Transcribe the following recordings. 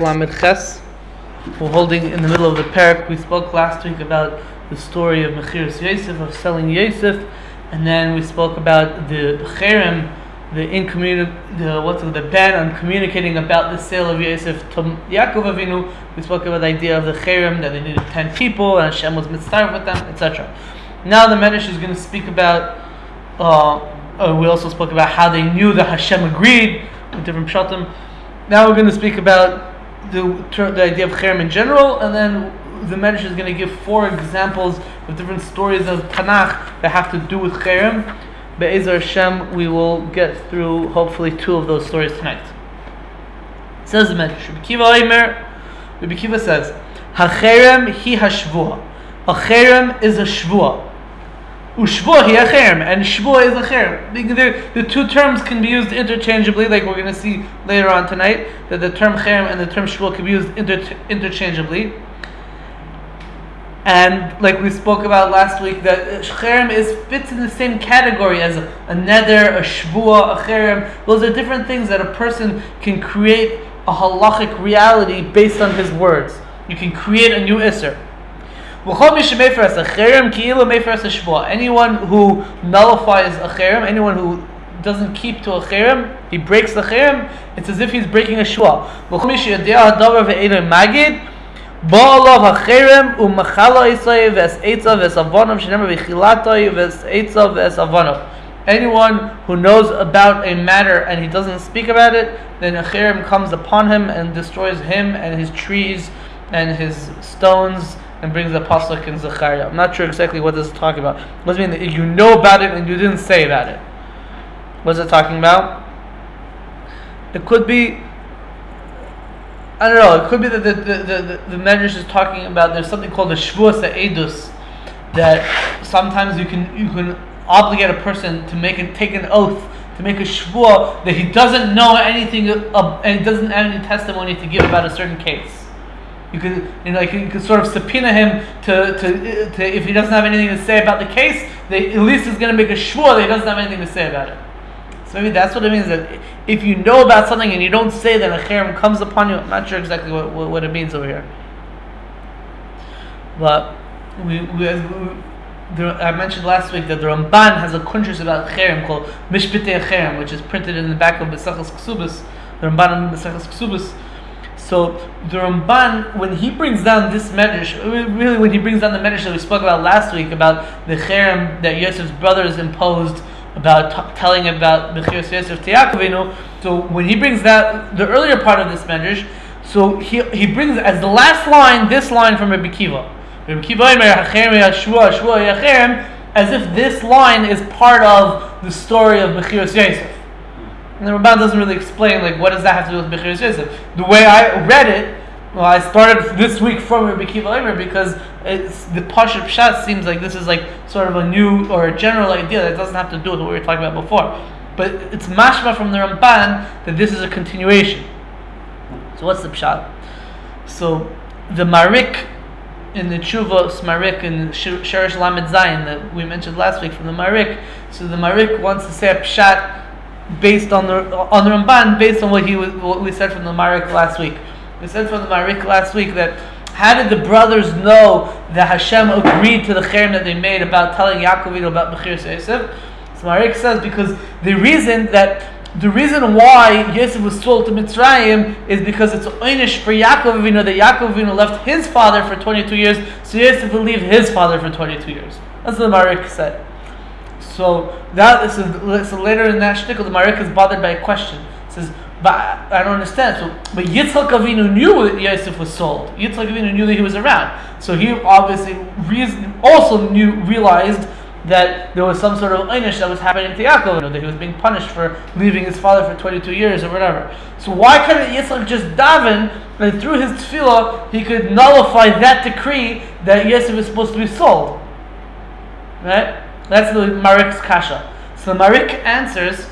Lamed Ches. We're holding in the middle of the parak. We spoke last week about the story of Mechiras Yosef, of selling Yosef, and then we spoke about the, cherem, the incommuni- the what's it, the ban on communicating about the sale of Yosef to Yaakov Avinu. We spoke about the idea of the cherem that they needed ten people and Hashem was mitzvah with them, etc. Now the Medrash is going to speak about. Uh, uh, we also spoke about how they knew that Hashem agreed with different pshatim. Now we're going to speak about the, the idea of cherem in general, and then the Medrash is going to give four examples of different stories of Tanakh that have to do with cherem. Be'ezer Hashem, we will get through hopefully two of those stories tonight. It says the Medrash, Rabbi Kiva Omer, Rabbi Kiva says, HaCherem hi. A cherem is a shvua. Ushvua hi a cherem, and shvua is a cherem. The, two terms can be used interchangeably, like we're going to see later on tonight, that the term cherem and the term shvua can be used inter- interchangeably. And like we spoke about last week, that cherem is fits in the same category as a, a neder, a shvua. Those are different things that a person can create a halachic reality based on his words. You can create a new isser. Anyone who nullifies a cherem, anyone who doesn't keep to a cherem, he breaks the cherem, it's as if he's breaking a shua. Anyone who knows about a matter and he doesn't speak about it, then a cherem comes upon him and destroys him and his trees and his stones and brings the pasuk in Zechariah. I'm not sure exactly what this is talking about. It mean that you know about it and you didn't say about it. What's it talking about? It could be I don't know. It could be that the the, the, the, the Medrash is talking about there's something called the Shavuos Edus that sometimes you can you can obligate a person to make it take an oath to make a shvua that he doesn't know anything of, and doesn't have any testimony to give about a certain case. You could you know, like you could sort of subpoena him to, to, to if he doesn't have anything to say about the case, at least he's going to make a shvua that he doesn't have anything to say about it. So maybe that's what it means that if you know about something and you don't say that a cherem comes upon you, I'm not sure exactly what, what, what it means over here. But we, we, we the, I mentioned last week that the Ramban has a kuntres about cherem called Mishpitei Cherem, which is printed in the back of Besachas Ksubas, the Ramban in Besachas Ksubas. So the Ramban, when he brings down this medrash, really when he brings down the medrash that we spoke about last week about the cherem that Yosef's brothers imposed about t- telling about Mechiras Yosef to Yaakov Avinu. So when he brings that the earlier part of this medrash, so he he brings as the last line this line from Rabbi Kiva. Rabbi Kiva as if this line is part of the story of Mechiras Yosef. And the Ramban doesn't really explain like what does that have to do with Mechiras Yosef. The way I read it well, I started this week from Rabbi Kiva Omer because it's, the Pashat Pshat seems like this is like sort of a new or a general idea that doesn't have to do with what we were talking about before. But it's mashma from the Ramban that this is a continuation. So what's the Pshat? So the Marik in the Chuvos Marik in Sherish Lamed Zayin that we mentioned last week from the Marik. So the Marik wants to say a Pshat based on the on the Ramban based on what he what we said from the Marik last week. We said from the Marik last week that how did the brothers know that Hashem agreed to the cherem that they made about telling Yaakov about Bechir Yosef? So Marik says because the reason that the reason why Yosef was sold to Mitzrayim is because it's einish for Yaakov Avinu that Yaakov Avinu left his father for 22 years, so Yosef will leave his father for 22 years. That's what the Marik said. So that is so later in that shtickle, the Marik is bothered by a question. It says, but I don't understand. So, but Yitzchak Avinu knew that Yosef was sold. Yitzchak Avinu knew that he was around. So he obviously reason, also knew realized that there was some sort of einish that was happening to Yaakov, that he was being punished for leaving his father for 22 years or whatever. So why couldn't Yitzchak just daven and through his tefillah he could nullify that decree that Yosef is supposed to be sold? Right? That's the Marik's kasha. So Marik answers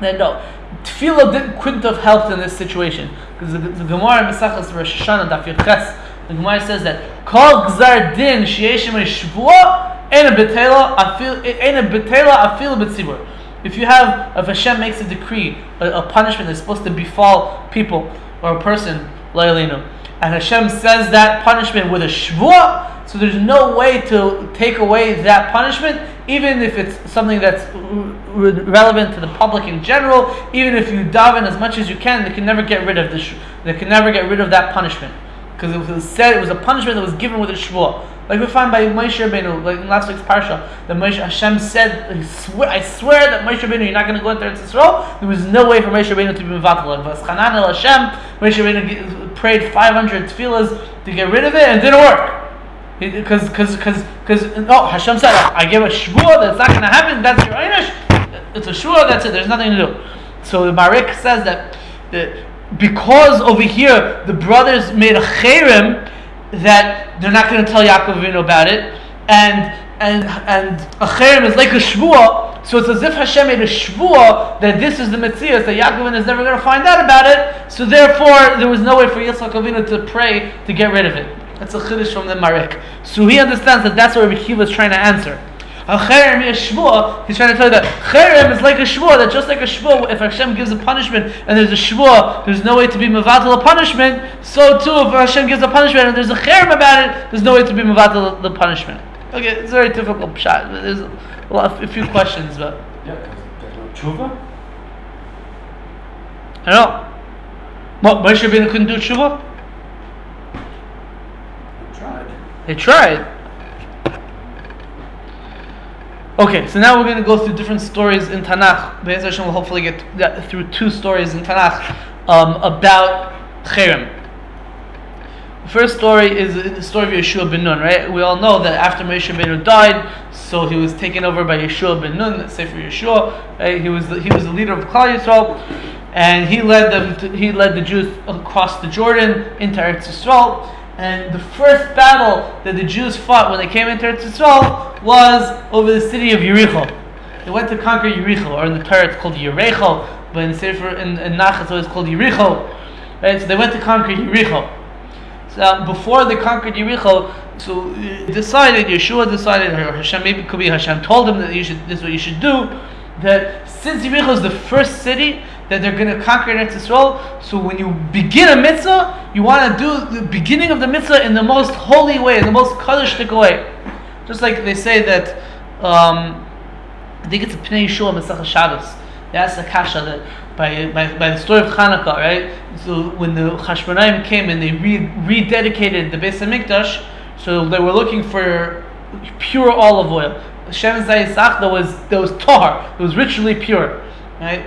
that no, Tefillah couldn't have helped in this situation because the, the Gemara in Mesachas Rosh Hashanah Daf Ches, the Gemara says that Kol Gzar Din Sheyeshim Shvua Ena Betela Afil Ena Betela Afil Betzibur. if you have, if Hashem makes a decree, a, a punishment that's supposed to befall people or a person, Lailinu, and Hashem says that punishment with a shvuah, so there's no way to take away that punishment, even if it's something that's re- relevant to the public in general. Even if you daven as much as you can, they can never get rid of this. They can never get rid of that punishment because it was said it was a punishment that was given with a shvuah. Like we find by Moshe Rabbeinu, like in last week's parsha, that Moshe Hashem said, I swear, I swear that Moshe Rabbeinu, you're not going to go into Eretz Yisrael. There was no way for Moshe Rabbeinu to be mevatel. Like Vaschanan el Hashem, Moshe Rabbeinu prayed 500 tefillahs to get rid of it, and it didn't work. Because, because, because, because, no, oh, Hashem said, I give a shvuah that's not going to happen. That's your einish. It's a shvuah. That's it. There's nothing to do. So the Marik says that, that because over here the brothers made a cherem that they're not going to tell Yaakov Avinu about it, and and and a cherem is like a shvuah. So it's as if Hashem made a shvuah that this is the mitzvah that Yaakov Avinu is never going to find out about it. So therefore, there was no way for Yitzchak Avinu to pray to get rid of it. That's a chiddush from the Marek. So he understands that that's what Rabbi Kiva is trying to answer. A cherem is shvuah. He's trying to tell you that cherem is like a shvuah. That just like a shvuah, if Hashem gives a punishment and there's a shvuah, there's no way to be mevatel a punishment. So too, if Hashem gives a punishment and there's a cherem about it, there's no way to be mevatel the punishment. Okay, it's a very difficult shot. There's a, lot, a few questions, but Yeah, there's no tshuva. I know. What Moshe Rabbeinu couldn't do tshuva? I tried. They tried. Okay, so now we're going to go through different stories in Tanakh. Be'ez Hashem will hopefully get through two stories in Tanakh um, about Cherem. The first story is the story of Yeshua ben Nun, right? We all know that after Moshe Rabbeinu died, so he was taken over by Yeshua ben Nun, Sefer Yeshua. Right? He was the, he was the leader of Klal Yisrael, and he led them. To, he led the Jews across the Jordan into Eretz Yisrael. And the first battle that the Jews fought when they came into Eretz Yisrael was over the city of Yericho. They went to conquer Yericho, or in the Torah it's called Yericho, but in Sefer in, in Nach it's called Yericho. Right? So they went to conquer Yericho. So uh, before they conquered Yericho, so uh, decided Yeshua decided, or Hashem maybe could be Hashem told them that you should this is what you should do. That since Yericho is the first city that they're going to conquer Eretz Yisrael, so when you begin a mitzvah, you want to do the beginning of the mitzvah in the most holy way, in the most kaddish way. Just like they say that, um, I think it's a Pnei Yeshua Masach Shabbos. That's the Kasha that by, by, by the story of Hanukkah, right? So when the Chashmonaim came and they re, rededicated the Beis Hamikdash, so they were looking for pure olive oil. Shem Zayisach that was that was tahar, it was ritually pure, right?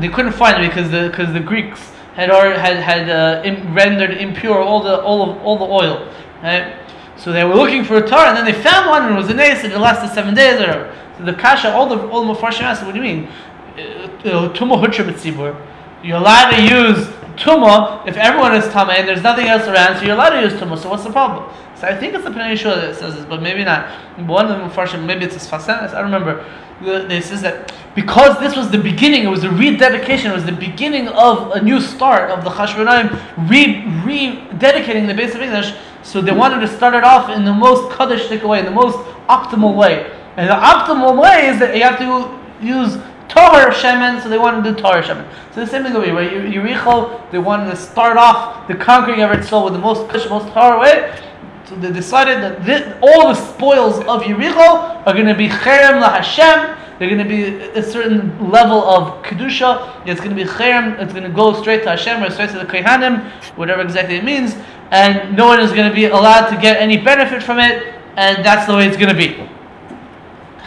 They couldn't find it because the because the Greeks had already, had had uh, rendered impure all the all of all the oil, right? So they were looking for a tar, and then they found one, and it was a nace, and it lasted seven days or. So the kasha, all the all the Mepharshim asked, "What do you mean? Tumah hutra b'tzibur? You're allowed to use tumah if everyone is tameh and there's nothing else around, so you're allowed to use tumah. So what's the problem?" So I think it's the Pnei Yeshua that says this, but maybe not. One of them, Mepharshim, maybe it's Sfas Emes, I remember. They says that because this was the beginning, it was a rededication, it was the beginning of a new start of the Chashmonaim re rededicating the base of English. So they wanted to start it off in the most Kaddishtik way, in the most optimal way. And the optimal way is that you have to use Torah Shemen, so they wanted to do Torah Shemen. So the same thing over here, right? Yericho, they wanted to start off the conquering of Eretz with the most Kaddish, most Torah way. So they decided that this, all the spoils of Yericho are going to be Cherem la Hashem. They're going to be a certain level of kedusha. It's going to be cherem. It's going to go straight to Hashem or straight to the kohanim, whatever exactly it means. And no one is going to be allowed to get any benefit from it. And that's the way it's going to be.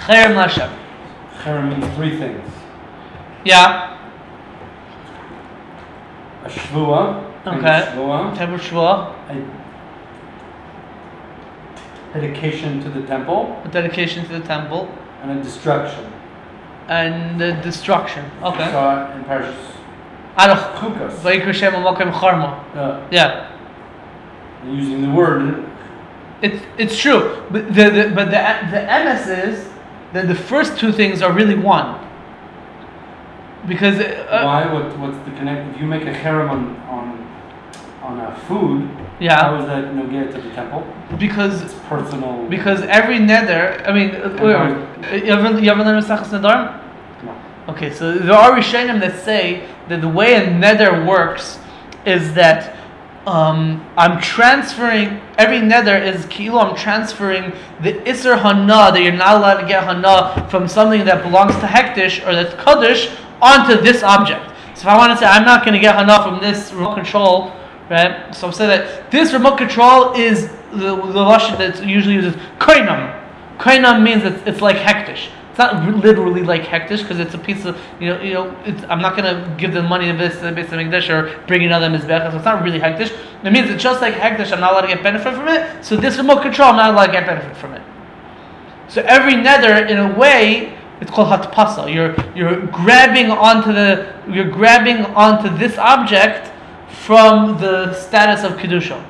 Cherem la Hashem. Cherem means three things. Yeah. A shvua. Okay. Shvua. Shua. A dedication to the temple A dedication to the temple. and a destruction. And the destruction. Okay. So in Parashas. Chukas, Vayikra Shem Amokim Charma. uh, Yeah. using the word It's it's true, but the, the but the the MS is that the first two things are really one. Because uh, Why? What, what's the connect? If you make a cherem on, on, on a food, yeah, how is that no get to the temple? because It's personal. because every nether, I mean, uh, wait, wait, you ever you ever learn Mesachas Nedarim? no. Okay, so there are Rishonim that say that the way a nether works is that um, I'm transferring every nether is kilo. I'm transferring the iser hana that you're not allowed to get hana from something that belongs to hektish or that's kaddish onto this object. So if I want to say I'm not going to get hana from this remote control, right? So I'm saying that this remote control is the the lashon that usually uses koinam. Koinam means it's, it's like hektish. It's not literally like hektish because it's a piece of you know you know. I'm not gonna give them money to this to of English or bring another mizbeach. So it's not really hektish. It means it's just like hektish. I'm not allowed to get benefit from it. So this remote control, I'm not allowed to get benefit from it. So every nether, in a way, it's called hatpasa. You're you're grabbing onto the you're grabbing onto this object from the status of kedusha.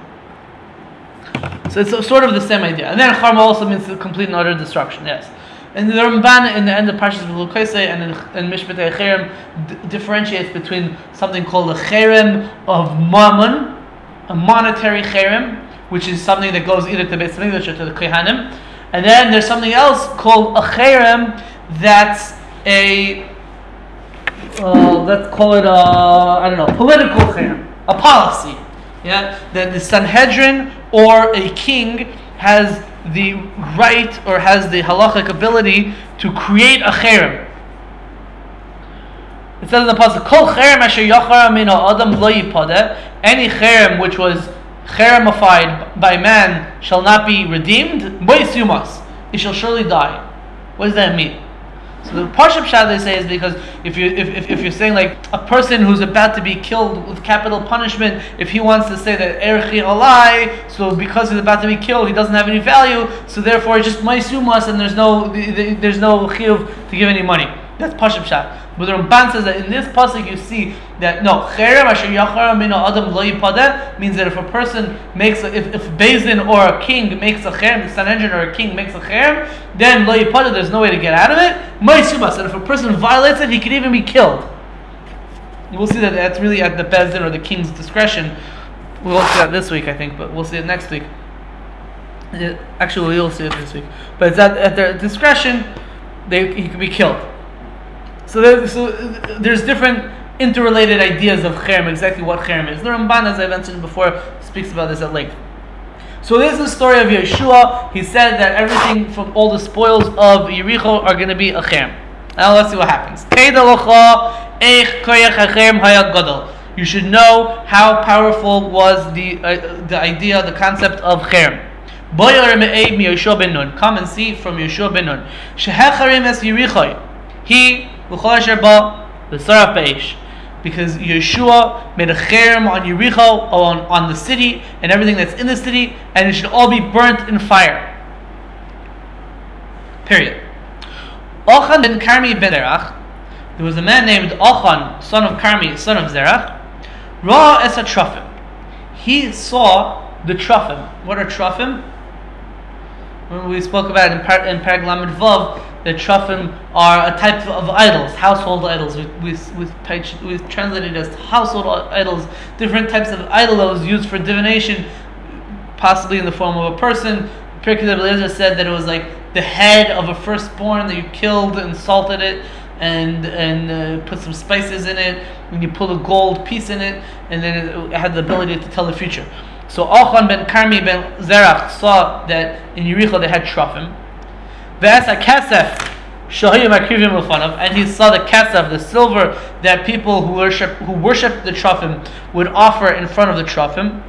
So it's sort of the same idea. And then charma also means the complete and utter destruction. Yes. And the Ramban in the end of Parshas Bechukosai and in, in Mishpat Cherem differentiates between something called a cherem of mammon, a monetary cherem, which is something that goes either to Beis Hamikdash or to the Kohanim, and then there's something else called a cherem that's a uh, let's call it a I don't know political cherem, a policy. Yeah, that the Sanhedrin or a king has the right or has the halachic ability to create a cherem. It says in the pasuk, "Kol cherem asher yachar min adam lo yipadeh." Any cherem which was cheremified by man shall not be redeemed. Moisumas, it shall surely die. What does that mean? So the Parsha Pshat they say is because if you if, if, if, you're saying like a person who's about to be killed with capital punishment, if he wants to say that erchi alai, so because he's about to be killed, he doesn't have any value, so therefore it's just maisumas and there's no there's no chiyuv to give any money. That's Parsha Pshat. But the Ramban says that in this pasuk you see that no cherem asher yachar min adam means that if a person makes a, if if Beis Din or a king makes a cherem, Sanhedrin or a king makes a cherem, then lo there's no way to get out of it. Ma'isubas, and if a person violates it, he could even be killed. We'll see that that's really at the Beis Din or the king's discretion. We won't see that this week, I think, but we'll see it next week. Actually, we'll see it this week. But it's at, at their discretion, they, he could be killed. So, there, so there's different interrelated ideas of cherem, exactly what cherem is. The Ramban, as I mentioned before, speaks about this at length. So this is the story of Yeshua. He said that everything from all the spoils of Yericho are going to be a cherem. Now let's see what happens. You should know how powerful was the uh, the idea, the concept of cherem. Come and see from Yeshua ben Nun. He because Yeshua made a cherem on Yericho, on, on the city, and everything that's in the city, and it should all be burnt in fire. Period. Ochan ben Karmi ben Zerach, there was a man named Ochan, son of Karmi, son of Zerach, Ra es a trufim. He saw the trufim. What are trufim? When we spoke about in, Par- in Vav, the trufim are a type of idols, household idols. We, we, we translated as household idols, different types of idol that was used for divination, possibly in the form of a person. Pirkei Eliezer said that it was like the head of a firstborn that you killed and salted it and and uh, put some spices in it, and you put a gold piece in it, and then it, had the ability to tell the future. So Ochan ben Karmi ben Zerach saw that in Yericho they had trufim. Ve'asa kesef and he saw the kesef, the silver that people who worship who worship the trufim would offer in front of the trufim.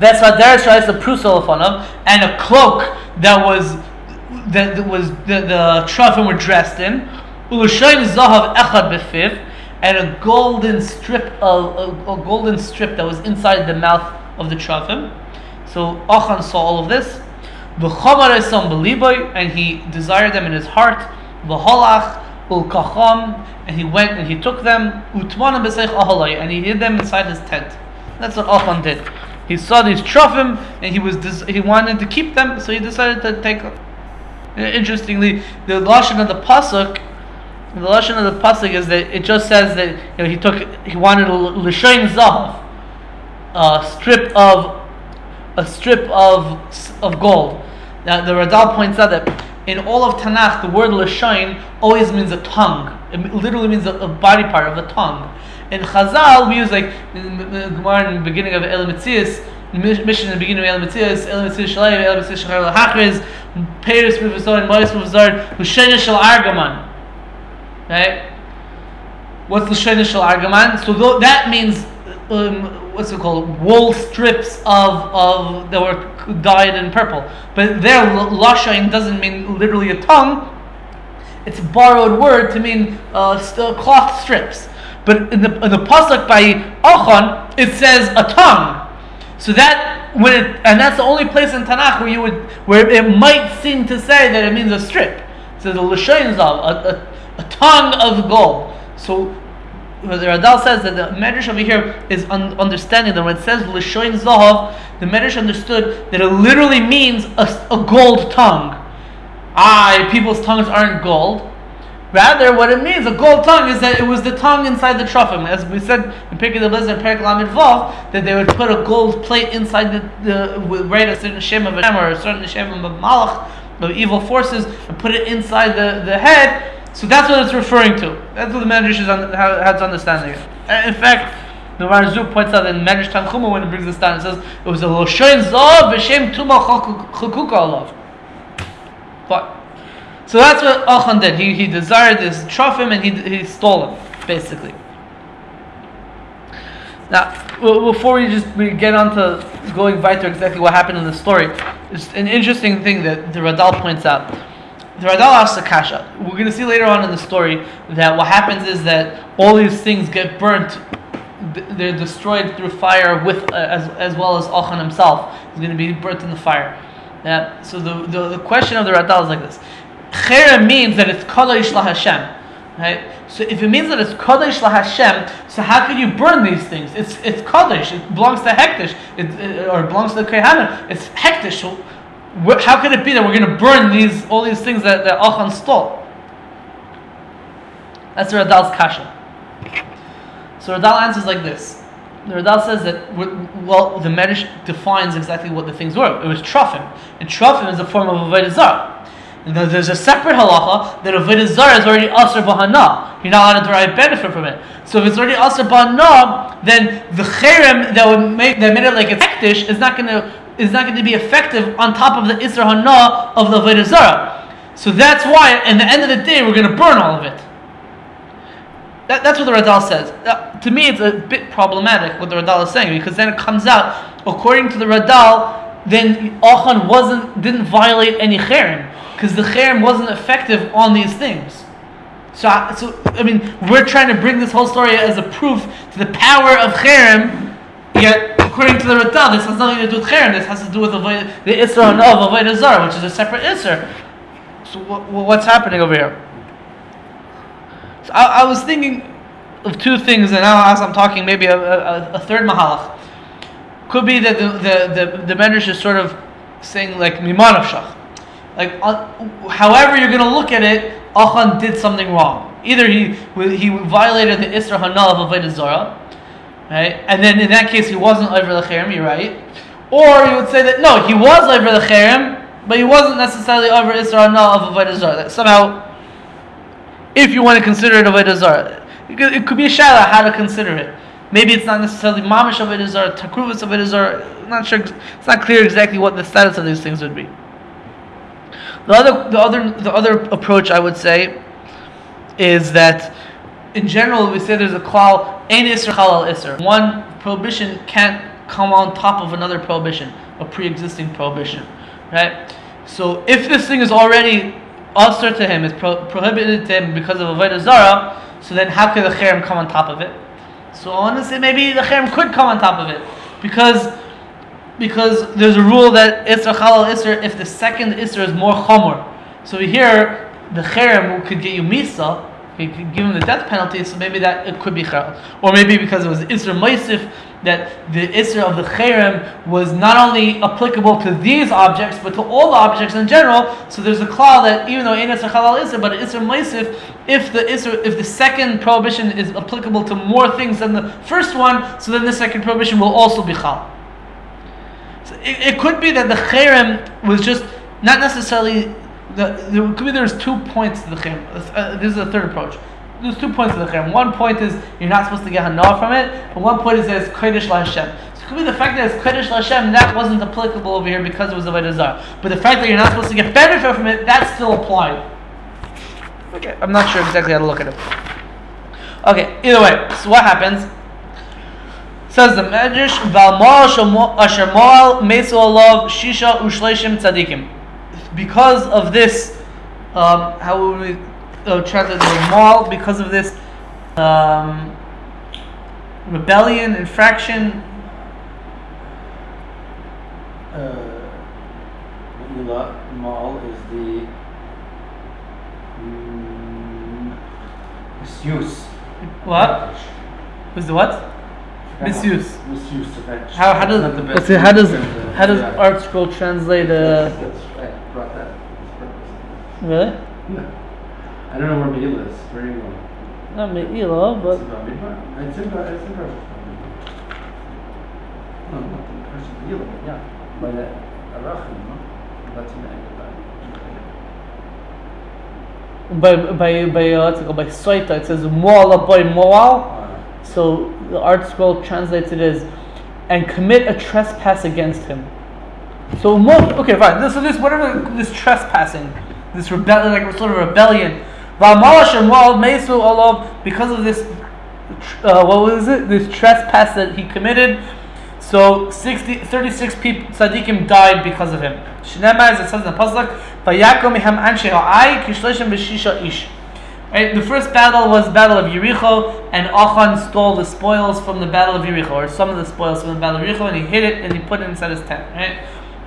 Ve'asa the prusal and a cloak that was that was the, the trufim were dressed in. Zahav echad befiv and a golden strip of a, a, golden strip that was inside the mouth of the trafim. So Achan saw all of this. And he desired them in his heart. And he went and he took them. And he hid them inside his tent. That's what Achan did. He saw these trafim and he was he wanted to keep them, so he decided to take them. Uh, interestingly, the lashon of the pasuk the lashon of the pasuk is that it just says that you know, he took he wanted l'shain zahav, a strip of a strip of of gold. Now the Radal points out that in all of Tanakh the word l'shain always means a tongue. It literally means a, a body part of the tongue. In Chazal, we use like in the beginning of El Mitzias, mission in the beginning of El Mitzias, El Mitzias Shalayim, El Mitzias Shachar Lahachriz, Peiris Professor, and Mois Professor, Hushena Shal Argaman. Right? What's Shena Shal Argaman? So th- that means um, what's it called? Wool strips of of that were dyed in purple. But there, lashain doesn't mean literally a tongue. It's a borrowed word to mean uh, cloth strips. But in the in the pasuk by Achan, it says a tongue. So that when it and that's the only place in Tanakh where you would where it might seem to say that it means a strip. So the lashain zav, a, a, a tongue of gold. So the Radal says that the Medrash over here is un- understanding that when it says Lishoin Zahav, the Medrash understood that it literally means a, a gold tongue. Ah, people's tongues aren't gold. Rather, what it means, a gold tongue, is that it was the tongue inside the trofim. As we said in Pirkei the Blizzard, Perik Lamed Vav, that they would put a gold plate inside the, the write a certain shem of a or a certain shem of a malach, of evil forces, and put it inside the, the head, so that's what it's referring to. That's what the Medrash is how it's understanding it. In fact, the Maharzu points out in Medrash Tanchuma when it brings this down, it says it was a Loshoin Zav b'Shem Tuma Chakuka Alav. But so that's what Achan did. He, he desired this trofim and he, he stole it, basically. Now, before we just we get on to going weiter exactly what happened in the story, it's an interesting thing that the Radal points out. The Radal asks the kasha. We're going to see later on in the story that what happens is that all these things get burnt. They're destroyed through fire with uh, as, as well as Achan himself is going to be burnt in the fire. Yeah. So the, the, the question of the Radal is like this. Cherem means that it's Kadosh Hashem. Right? So if it means that it's Kadosh La Hashem, so how could you burn these things? It's it's Kadosh. It belongs to Hektish. It, it, or it belongs to the Kehanim. It's Hektish. So how could it be that we're going to burn these all these things that, that Achan stole? That's the Radal's kasha. So Radal answers like this. The Radal says that well, the Medrash defines exactly what the things were. It was trofim, and trofim is a form of avodah zarah. There's a separate halacha that avodah zarah is already asr bahana. You're not allowed to derive benefit from it. So if it's already asr bahana, then the cherem that would make that made it like a hektish is not going to is not going to be effective on top of the isra hana of the avodah zarah. So that's why, in the end of the day, we're going to burn all of it. That, that's what the Radal says. Uh, to me, it's a bit problematic what the Radal is saying because then it comes out, according to the Radal, then Achan wasn't didn't violate any cherem because the cherem wasn't effective on these things. So, so I mean, we're trying to bring this whole story as a proof to the power of cherem, yet according to the Radal, this has nothing to do with cherem. This has to do with the, Isra of Avodah Zarah, which is a separate Isra. So what, what's happening over here? So I, I, was thinking of two things, and now as I'm talking, maybe a, a, a third mahalach. Could be that the the the, the Medrash is sort of saying like miman shach, like uh, however you're going to look at it, Achan did something wrong. Either he he violated the Isra Hana of Avodah Zarah, right? And then in that case he wasn't over the cherem, you're right. Or you would say that no, he was over the cherem, but he wasn't necessarily over Isra Hana of Avodah Zarah. Somehow if you want to consider it Avodah Zarah. It could, be a shadow how to consider it. Maybe it's not necessarily mamish Avodah Zarah, takruvus Avodah Zarah. I'm not sure. It's not clear exactly what the status of these things would be. The other, the other, the other approach I would say is that in general we say there's a klal ein isr halal isr. One prohibition can't come on top of another prohibition, a pre-existing prohibition, right? So if this thing is already usher to him, is pro- prohibited to him because of avodah zara, so then how could the cherem come on top of it? So say maybe the cherem could come on top of it because because there's a rule that isra halal isra if the second isra is more chomer. So here the cherem could get you misa, he could give him the death penalty. So maybe that it could be chal, or maybe because it was isra moisif that the isra of the cherem was not only applicable to these objects but to all objects in general. So there's a claw that even though ain't isra halal isra, but isra moisif, if the isra, if the second prohibition is applicable to more things than the first one, so then the second prohibition will also be chal. So it, it could be that the cherem was just not necessarily. The, there could be there's two points to the cherem. Uh, this is the third approach. there's two points to the cherem. One point is you're not supposed to get hana from it, and one point is that it's kodesh la Hashem. So it could be the fact that it's kodesh la Hashem that wasn't applicable over here because it was a Zar. But the fact that you're not supposed to get benefit from it, that still applied. Okay, I'm not sure exactly how to look at it. Okay, either way, so what happens? Says the Medrash, Valmal Asher Moal Mesu Alav Shisha Ushleishim Tzadikim. Because of this, um, how would we uh, translate the Moal? Because of this um, rebellion, infraction. Uh, Maal is the mm, misuse. What? Was the what? Misuse. Misuse of. How, how does Not the best how does the- how does. ArtScroll translate? Uh, That's right. Brought that. That's purpose. Really? No. I don't know where Meil is. Where are you going? Not Me'ila, It's but about Midbar. It's in Bar- it's in Bar- No, not the person. Meil, yeah. By the Arachim, no? That's in by by by uh, it called? By Soita, it says Moal boy Moal. So the ArtScroll translates it as and commit a trespass against him. So mo- okay, fine. This, so this whatever this trespassing, this rebellion, like sort of rebellion. Because of this. Uh, what was it? This trespass that he committed. So 60, 36 people, tzaddikim died because of him. As it says in the pasuk, "Vayakom mihem anshe ha'ai kishleshim b'shisha ish." Right, the first battle was battle of Yericho, and Achan stole the spoils from the battle of Yericho, or some of the spoils from the battle of Yericho, and he hid it and he put it inside his tent. Right.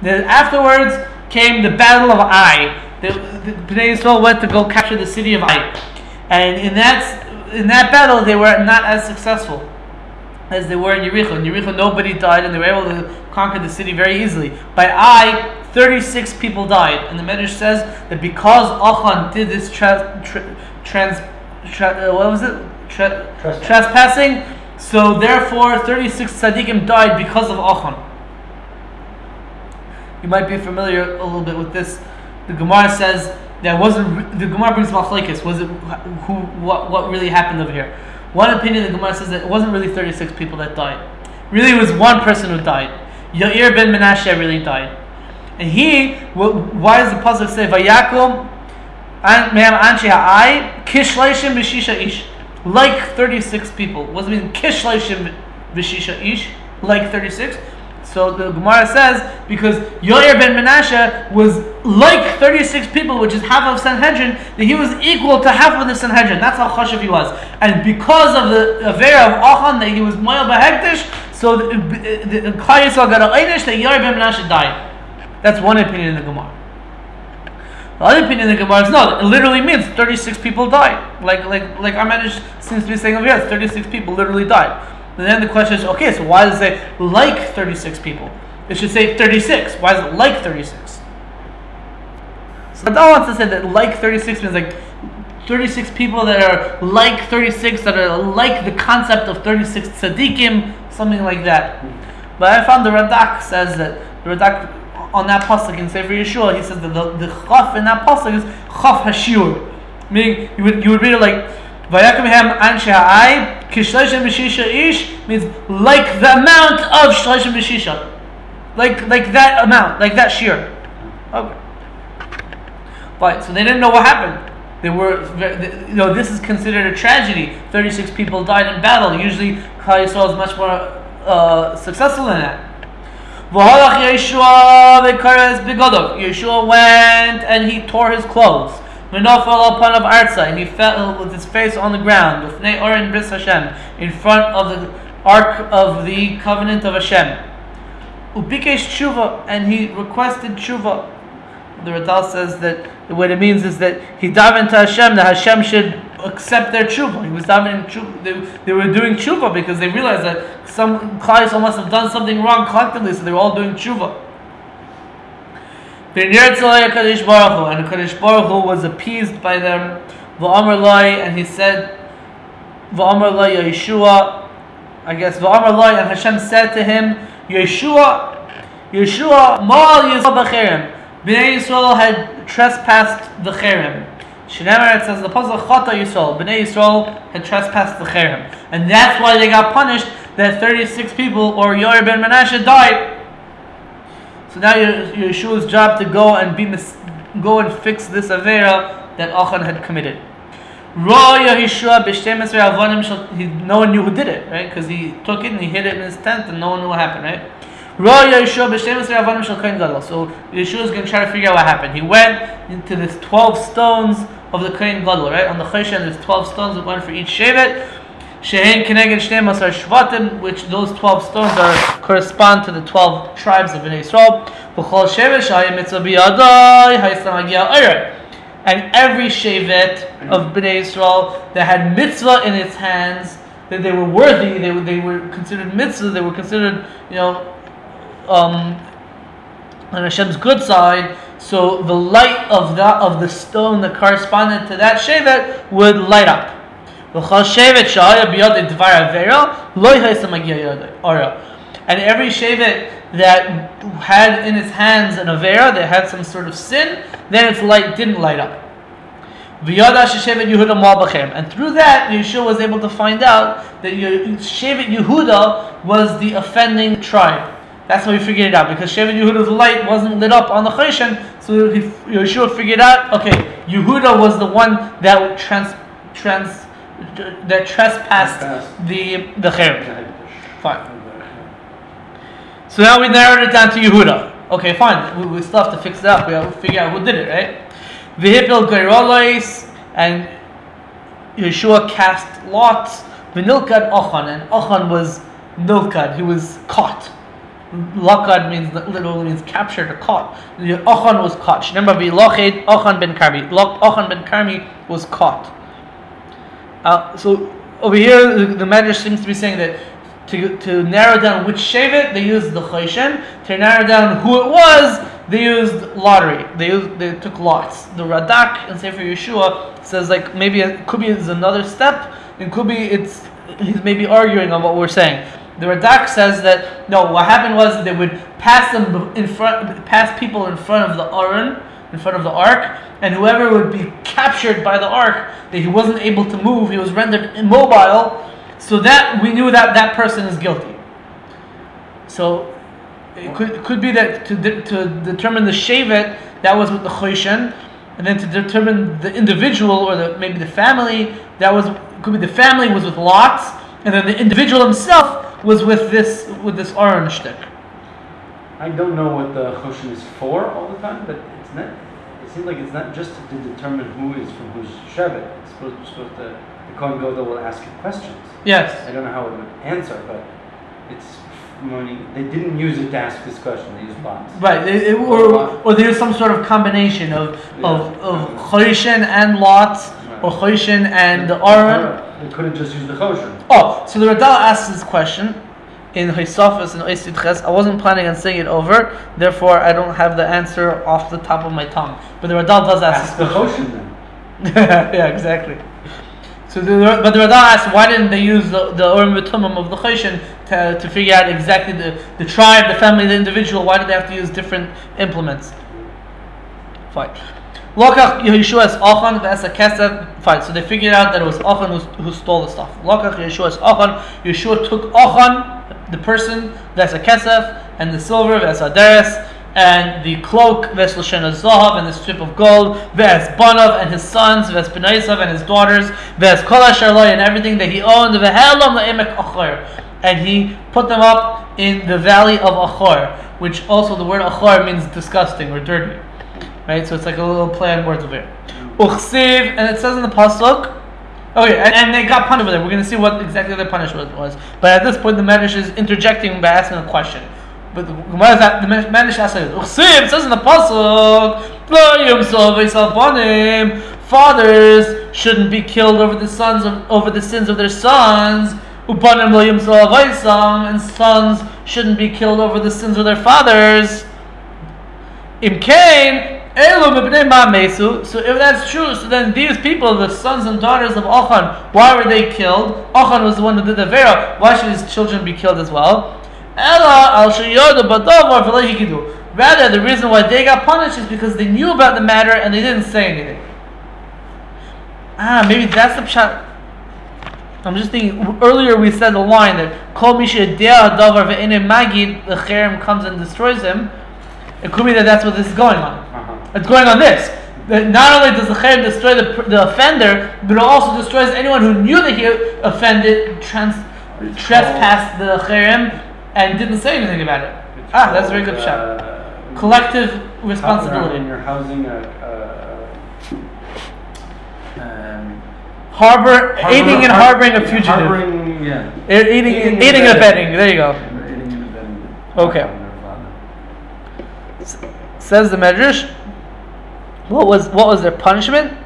Then afterwards came the battle of Ai. The, the Bnei Yisrael went to go capture the city of Ai, and in that in that battle they were not as successful as they were in Yericho. In Yericho, nobody died, and they were able to conquer the city very easily. By Ai, 36 people died, and the Medrash says that because Achan did this tra- tra- trans, tra- uh, what was it, tra- Trespass. trespassing, so therefore 36 tzaddikim died because of Achan. You might be familiar a little bit with this. The Gemara says that wasn't. The Gemara brings machlekes. Was it who? What? What really happened over here? One opinion, the Gemara says that it wasn't really 36 people that died. Really, it was one person who died. Yair ben Menashe really died, and he. Why does the pasuk say Vayakum? Kishleishim B'Shisha Ish like 36 people. What does it mean Kishleishim B'Shisha Ish like 36? So the Gemara says because Yoir ben Menashe was like 36 people, which is half of Sanhedrin, that he was equal to half of the Sanhedrin. That's how chashav he was. And because of the Avera of Achan, that he was Moel Behektish, so uh, the, the, the got a Einish that Yoir ben Menashe died. That's one opinion in the Gemara. The other opinion in the Gemara is no, it literally means 36 people died. Like like like our Armenish seems to be saying over here, 36 people literally died. And then the question is, okay, so why does it say like 36 people? It should say 36. Why is it like 36? So Radal wants to say that like 36 means like 36 people that are like 36, that are like the concept of 36 tzaddikim, something like that. But I found the Radak says that the Radak on that pasuk in Sefer Yeshua, he says that the, the chaf in that pasuk is chaf hashur, meaning you would you would read it like Vayakum hem anshe ha'ai kishleishim b'shisha ish means like the amount of shleishim b'shisha, like like that amount, like that shear. Okay. But so they didn't know what happened. They were, you know, this is considered a tragedy. Thirty-six people died in battle. Usually, Klal Yisrael is much more uh, successful in that. Yeshua went and he tore his clothes. V'nofel upon of arza, and he fell with his face on the ground. With Oren bris Hashem, in front of the ark of the covenant of Hashem. Ubikesh tshuva, and he requested tshuva. The Radal says that what it means is that he davened to Hashem that Hashem should accept their tshuva. He was davening tshuva. They, they were doing tshuva because they realized that some Yisrael must have done something wrong collectively, so they were all doing tshuva. V'nir tzalei HaKadosh Baruch Hu, and Kadosh Baruch Hu was appeased by them. V'amar Lai, and he said, V'amar Lai Yeshua, I guess V'amar Lai, and Hashem said to him, Yeshua, Yeshua, Ma'al Yisrael b'cherem. Bnei Yisrael had trespassed the cherem. Shneimar, it says the puzzle Chata Yisrael, Bnei Yisrael had trespassed the Cherem. And that's why they got punished that 36 people or Yoir ben Menashe died. So now Yeshua's job to go and be mis- go and fix this Avera that Achan had committed. No one knew who did it, right? Because he took it and he hid it in his tent, and no one knew what happened, right? So Yeshua is going to try to figure out what happened. He went into this twelve stones of the Kohen Gadol, right? On the choshen, there's twelve stones, one for each shevet. Shehein Keneged Shneim Asar Shvatim, which those 12 stones are correspond to the 12 tribes of Bnei Yisrael. V'chol Shevet Shayim Mitzvah Biyadai Haisam Agia Oyer and every shevet of Bnei Israel that had mitzvah in its hands, that they were worthy, they, they were considered mitzvah, they were considered, you know, um, on Hashem's good side. So the light of that of the stone that corresponded to that shevet would light up. And every shevet that had in its hands an avera, that had some sort of sin, then its light didn't light up. And through that, Yeshua was able to find out that Shevet Yehuda was the offending tribe. That's how he figured it out because Shevet Yehuda's light wasn't lit up on the Choshen, so he, Yeshua figured out, okay, Yehuda was the one that trans, trans that trespassed the the cherem. Fine. So now we narrowed it down to Yehuda. Okay, fine. We, we still have to fix it up. We have to figure out who did it, right? Vihipil Gairolois and Yeshua cast lots. Vinilkad Ochan and Ochan was Nilkad. He was caught. Lakad means literally means captured or caught. Ochan was caught. Remember, Viloched Ochan ben Karmi. Ochan ben Karmi was caught. Uh, so over here, the, the Medrash seems to be saying that to, to narrow down which Shevet, they used the Choshen. To narrow down who it was, they used lottery. They used, they took lots. The Radak in Sefer Yeshua says like maybe it could be it's another step. It could be it's he's maybe arguing on what we're saying. The Radak says that no, what happened was they would pass them in front, pass people in front of the Aron, in front of the ark, and whoever would be captured by the ark, that he wasn't able to move, he was rendered immobile so that we knew that that person is guilty. So it could, it could be that to, de- to determine the shevet that was with the choshen, and then to determine the individual or the maybe the family that was could be the family was with lots, and then the individual himself was with this with this orange stick. I don't know what the choshen is for all the time, but it's not. Seems like it's not just to determine who is from whose shevet. It's supposed, supposed to the Kohen Gadol will ask you questions. Yes. I don't know how it would answer, but it's money. They didn't use it to ask this question. They used lots. Right, it, it, or, or there's some sort of combination of Yeah. of of and lots, or Choshen and the Aron. They could have just used the choshen. Oh, so the Radal asks this question in Hisafis and Oisidhes. I wasn't planning on saying it over, therefore I don't have the answer off the top of my tongue. But the Radal does ask Ask the choshen then. yeah, exactly. So the, but the Radal asks, why didn't they use the, the Urim V'Tumim of the Choshen to, to figure out exactly the, the tribe, the family, the individual? Why did they have to use different implements? Fine. Lokach Yeshua's Achan v'esa Kesef. Fine. So they figured out that it was Achan who, who stole the stuff. Lokach Yeshua's Achan. Yeshua took Achan, the person, v'esa Kesef, and the silver, v'esa Deres, and the cloak, Lashon Zahav, and the strip of gold, v'es Banav, and his sons, v'es Benaisav, and his daughters, v'es Kol Asher and everything that he owned. And he put them up in the valley of Achor, which also the word Achor means disgusting or dirty. Right? So it's like a little play on words over here. Uchsiv, and it says in the Pasuk, Okay, and, and they got punished over there. We're going to see what exactly their punishment was. But at this point, the Medrash is interjecting by asking a question. But the Gemara is that the Medrash asks it says in the Pasuk, Lo yumsov Fathers shouldn't be killed over the sons of, over the sins of their sons. Upanim lo and sons shouldn't be killed over the sins of their fathers. Imkain, Elu mibnei ma'mesu. So if that's true, so then these people, the sons and daughters of Achan, why were they killed? Achan was the one who did the vera. Why should his children be killed as well? Rather, the reason why they got punished is because they knew about the matter and they didn't say anything. Ah, maybe that's the pshat. I'm just thinking. Earlier we said the line that Kol Misha Davar Magid, the Cherem comes and destroys him. It could be that that's what this is going on. Uh-huh. It's going on this. That not only does the Cherem destroy the, the offender, but it also destroys anyone who knew that he offended, trans, trespassed the Cherem, and didn't say anything about it. It's Ah, that's a very good called, shot. uh, Collective responsibility. you're housing a, a, a um, Harbor, aiding and harboring a fugitive. Harboring, yeah. Aiding, Aiding and aiding and abetting. There you go. Aiding and abetting. Okay. Says the Medrash. What was what was their punishment?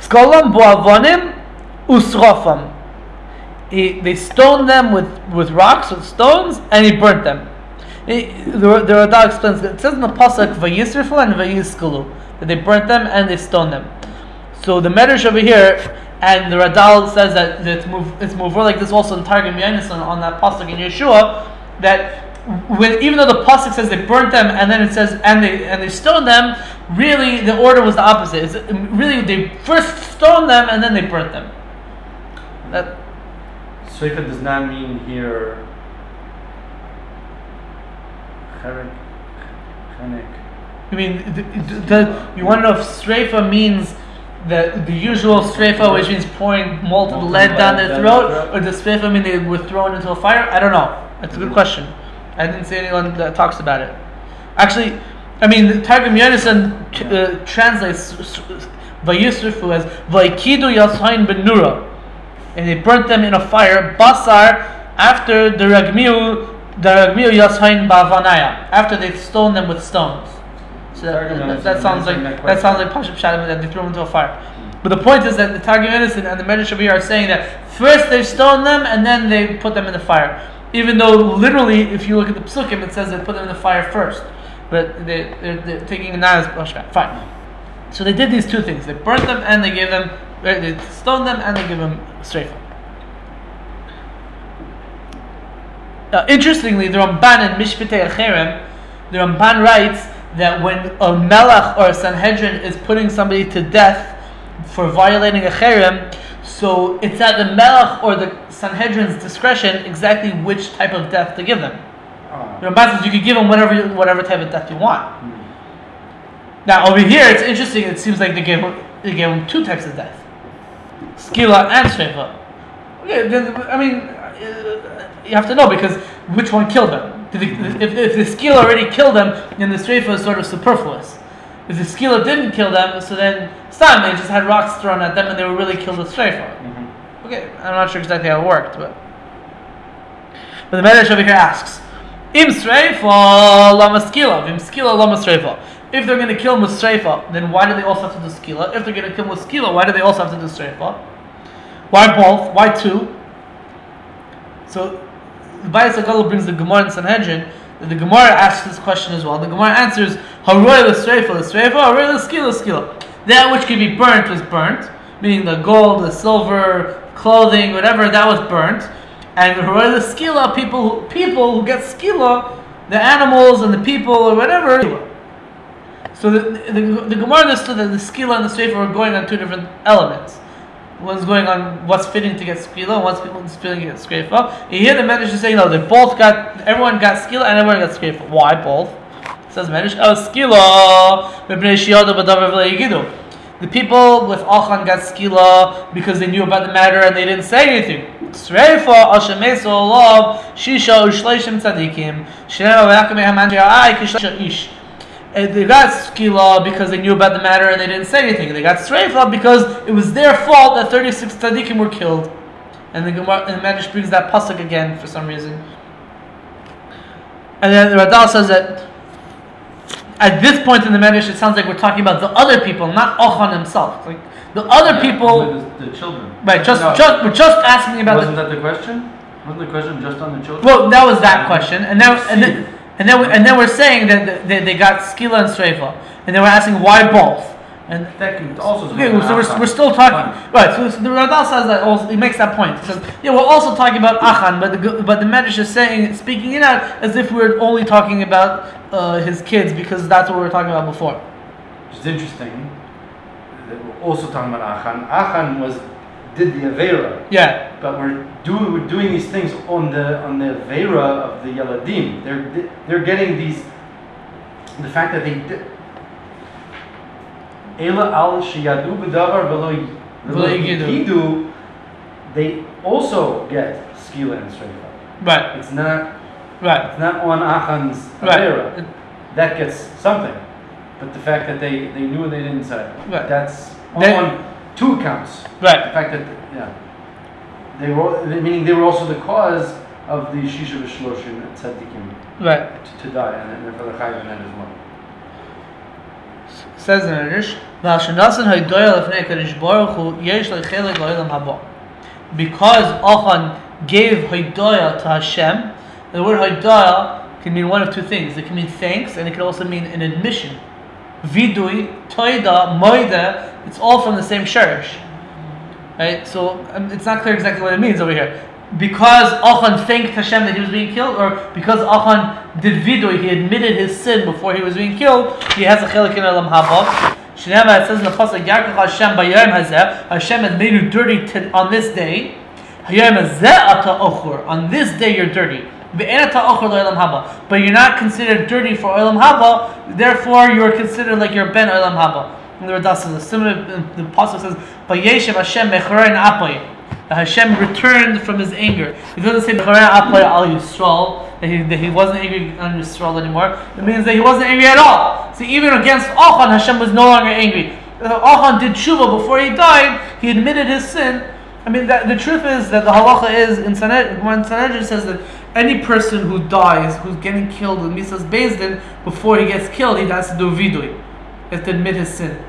Skolam boavonim usrofam. He, they stoned them with, with rocks, with stones, and he burnt them. He, the, the Radal explains it says in the pasuk vayisrifu and vayiskulu that they burnt them and they stoned them. So the Medrash over here, and the Radal says that, that it's move it's more like this also in Targum Yonis on, on that pasuk in Yeshua that when even though the pasuk says they burnt them and then it says and they and they stoned them, really the order was the opposite. It's, really they first stoned them and then they burnt them. That Seifa does not mean here. Chenek. I mean, the, the, the- you want to know if streifa means the the usual streifa, which means pouring molten Molten lead down their down throat, throat. or does mean they were thrown into a fire? I don't know. That's a good mm-hmm. question. I didn't see anyone that talks about it. Actually, I mean, the Targum Yonason uh, translates Vayisrifu as Vaikidu Yasain Benura. And they burnt them in a fire, Basar, after the Ragmiu, the Ragmiu Yasain Bavanaya, after they've stoned them with stones. So that, that, that sounds like that sounds like. Pashup Shadim that they threw them into a fire. But the point is that the Targum Yonason and the Medrash are saying that first they stoned them and then they put them in the fire. Even though literally, if you look at the psukim, it says they put them in the fire first. But they, they're, they're taking it now as Pashup. Fine. So they did these two things. They burnt them and they gave them, they stoned them and they gave them streifa. Uh, interestingly, the Ramban in Mishpitei Acherem, the Ramban writes that when a melech or a Sanhedrin is putting somebody to death for violating a cherem, so it's at the melech or the Sanhedrin's discretion exactly which type of death to give them. The Ramban says you could give them whatever you- whatever type of death you want. Hmm. Now over here, it's interesting. It seems like they gave they gave him two types of death: skila and shrefa. Okay, then, I mean, uh, you have to know because which one killed them. Did the, if, if the skila already killed them, then the shrefa is sort of superfluous. If the skila didn't kill them, so then Stam they just had rocks thrown at them and they were really killed with shrefa. Mhm. Okay, I'm not sure exactly how it worked, but but the Medrash over here asks, Im sreifa lama skila, im skila lama sreifa. If they're going to kill Musreifa, then why do they also have to do skila? If they're going to kill Muskila, why do they also have to do sreifa? Why both? Why two? So the Bayis brings the Gemara in Sanhedrin. The Gemara asks this question as well. The Gemara answers, Haroy l'sreifa l'sreifa, haroy l'skila l'skila. That which could be burnt was burnt, meaning the gold, the silver, clothing, whatever, that was burnt. And haroy l'skila, people, people who get skila, the animals and the people or whatever. So the, the, the Gemara understood that the skila and the sreifa were going on two different elements. One's going on what's fitting to get skila, one's fitting to get skrefa. Hear the Medrash is saying, no, they both got, everyone got skila and everyone got skrefa. Why both? Says Medrash, oh, skila. The people with Achan got skila because they knew about the matter and they didn't say anything. Sreifa, Ashemeso, Lov, Shisha, Ushleishim Tzadikim, Ish. And they got skila because they knew about the matter and they didn't say anything. They got streifa because it was their fault that 36 tzaddikim were killed. And the Gemara, and the Medrash brings that pasuk again for some reason. And then the Radal says that at this point in the Medrash, it sounds like we're talking about the other people, not Ochan himself. Like the other people, the, the children. right? Just, No. just we're just asking about Wasn't the. that the question? Wasn't the question just on the children? Well, that was that um, question, and then and then and then, and then we're saying that they, they got skila and streifa, and they we're asking why both. And that can also. Okay, so we're, we're still talking right. So, the Radal says that also he makes that point. He says, yeah, we're also talking about Achan, but the but the Medrash is saying speaking it out as if we're only talking about uh, his kids because that's what we were talking about before. It's interesting that we're also talking about Achan. Achan was did the Avera, Yeah. but we're doing we're doing these things on the on the Avera of the Yaladim. They're they're getting these the fact that they did. Ela al sheyadu b'davar v'lo V'lo yigidu. yigidu, They also get skila and straight Right. It's not Right. it's not on Achan's Right. Avera. That gets something. But the fact that they, they knew and they didn't say, Right. that's They- on two accounts. The fact that, yeah, they were, meaning they were also the cause of the Shisha V'Shloshim and Tzaddikim Right. to, to die, and then therefore the Chayiv and as well. says in Irish, "Val shenasan haydoya lefnei Kadosh Baruch Hu yesh lechelik lo'olam haba." Because Achan gave haydoya to Hashem, the word haydoya can mean one of two things. It can mean thanks, and it can also mean an admission. Vidui, toida, moida, it's all from the same shirish. Right? So um, it's not clear exactly what it means over here. Because Achan thanked Hashem that he was being killed, or because Achan did vidui, he admitted his sin before he was being killed, he has a chelik in Elam Haba. Shinema, it says in the pasuk, Yakach Hashem bayayim hazeh, Hashem has made you dirty to, on this day. On this day you're dirty. But you're not considered dirty for Olam Haba, therefore you're considered like you're ben Olam Haba. And the Radal is similar, the pasuk says, Vayeshev Hashem mechorein apoy. That Hashem returned from his anger. He doesn't say mechorein apoy al Yisrael, that he, that he wasn't angry on Yisrael anymore. It means that he wasn't angry at all. See, even against Achan, Hashem was no longer angry. Achan did tshuva before he died. He admitted his sin. I mean, that, the truth is that the halacha is in Sanhedrin, when Sanhedrin says that any person who dies, who's getting killed with Misas Beis Din, before he gets killed, he has to do vidui. He has to admit his sin.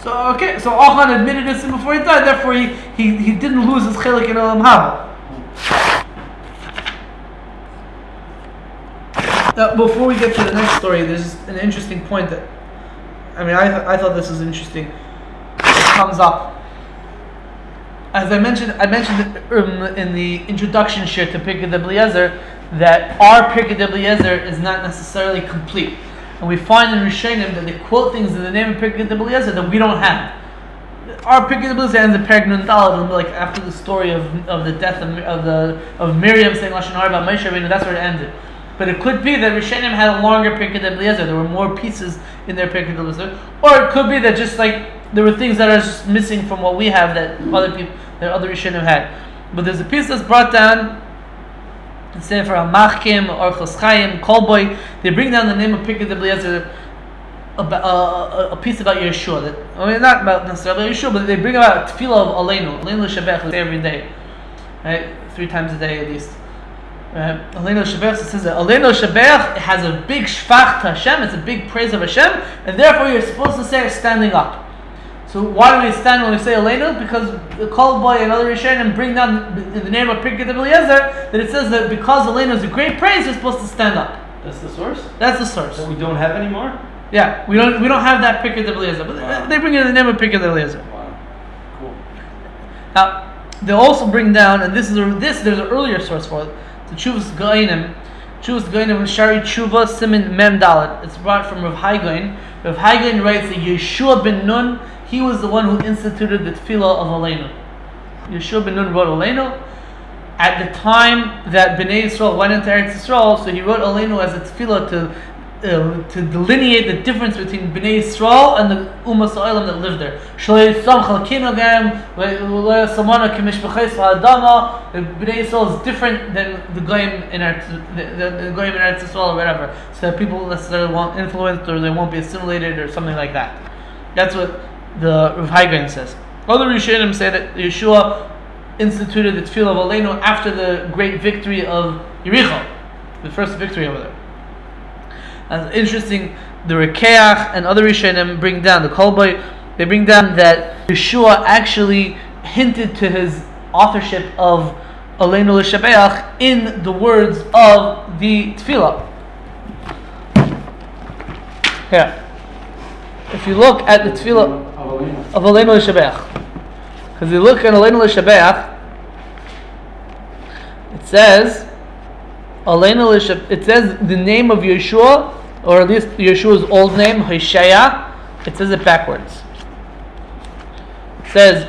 So okay, so Achan admitted his sin before he died, therefore he, he, he didn't lose his chelik in Olam Haba. Now, before we get to the next story, there's an interesting point that, I mean, I, th- I thought this was interesting. It comes up. As I mentioned, I mentioned um, in the introduction share to Pirkei Eliezer that our Pirkei Eliezer is not necessarily complete, and we find in Rishonim that they quote things in the name of Pirkei Eliezer that we don't have. Our Pirkei Eliezer ends in Perek Nun Daled, like after the story of, of the death of, of the of Miriam saying Lashon Hara about Moshe. That's where it ended. But it could be that Rishonim had a longer Pirkei Eliezer. There were more pieces in their Pirkei Eliezer, or it could be that just like there were things that are missing from what we have that other people, that other Rishonim had. But there's a piece that's brought down. Sefer Hamachkim or Chaim, Kolboy, they bring down the name of Pirkei Eliezer, about, uh, a, a piece about Yeshua. That, I mean, not about necessarily Yeshua, but they bring about Tefillah of Aleinu, Aleinu Shabbat every day, right? Three times a day at least. Right? Aleinu Shabbat says that Aleinu Shabbat has a big shvach to Hashem, it's a big praise of Hashem, and therefore you're supposed to say standing up. So why do we stand when we say Aleinu? Because the Kol Boy and other Rishonim bring down in the name of Pirkei Eliezer that it says that because Aleinu is a great praise, you're supposed to stand up. That's the source? That's the source. That we don't have anymore? Yeah, we don't we don't have that Pirkei Eliezer, but Wow. they bring in the name of Pirkei Eliezer. Wow. Cool. Now they also bring down, and this is a, this there's an earlier source for it. The Chuvas Gainim, Chuvas Gainim Shari Chuva Simin Mem Dalet. It's brought from Rav Hai Gaon. Rav Hai Gaon writes that Yeshua ben Nun, he was the one who instituted the tefillah of Aleinu. Yeshua ben Nun wrote Aleinu. At the time that Bnei Yisrael went into Eretz Yisrael, so he wrote Aleinu as a tefillah to uh, to delineate the difference between Bnei Yisrael and the Ummah Sa'olam that lived there. The Bnei Yisrael is different than the Goyim in Eretz, the, the, the Goyim in Eretz Yisrael or whatever. So that people necessarily won't influence or they won't be assimilated or something like that. That's what the Rav Hai Gaon says. Other Rishonim say that Yeshua instituted the Tefillah of Aleinu after the great victory of Yericho, the first victory over there. And interesting, the Rekeach and other Rishonim bring down, the Kolboy, they bring down that Yeshua actually hinted to his authorship of Aleinu L'Shabeach in the words of the Tefillah. Here. If you look at the Tefillah of Aleinu L'Shabeach, because you look at Aleinu L'Shabeach, it says, Aleinu it says the name of Yeshua, or at least Yeshua's old name, Hoshea, it says it backwards. says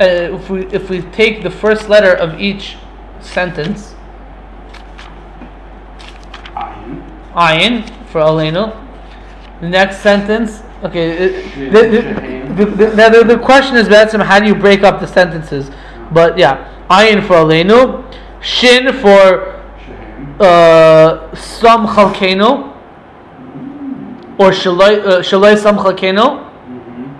uh, if we if we take the first letter of each sentence, Ayin. ayin for Aleinu. The next sentence, okay. uh, Shin, The, the, the, the, the, the question is how do you break up the sentences? But yeah, ayin for Aleinu, shin for. Uh, some chalkeno, or shaloi uh, some chalkeno. Mhm.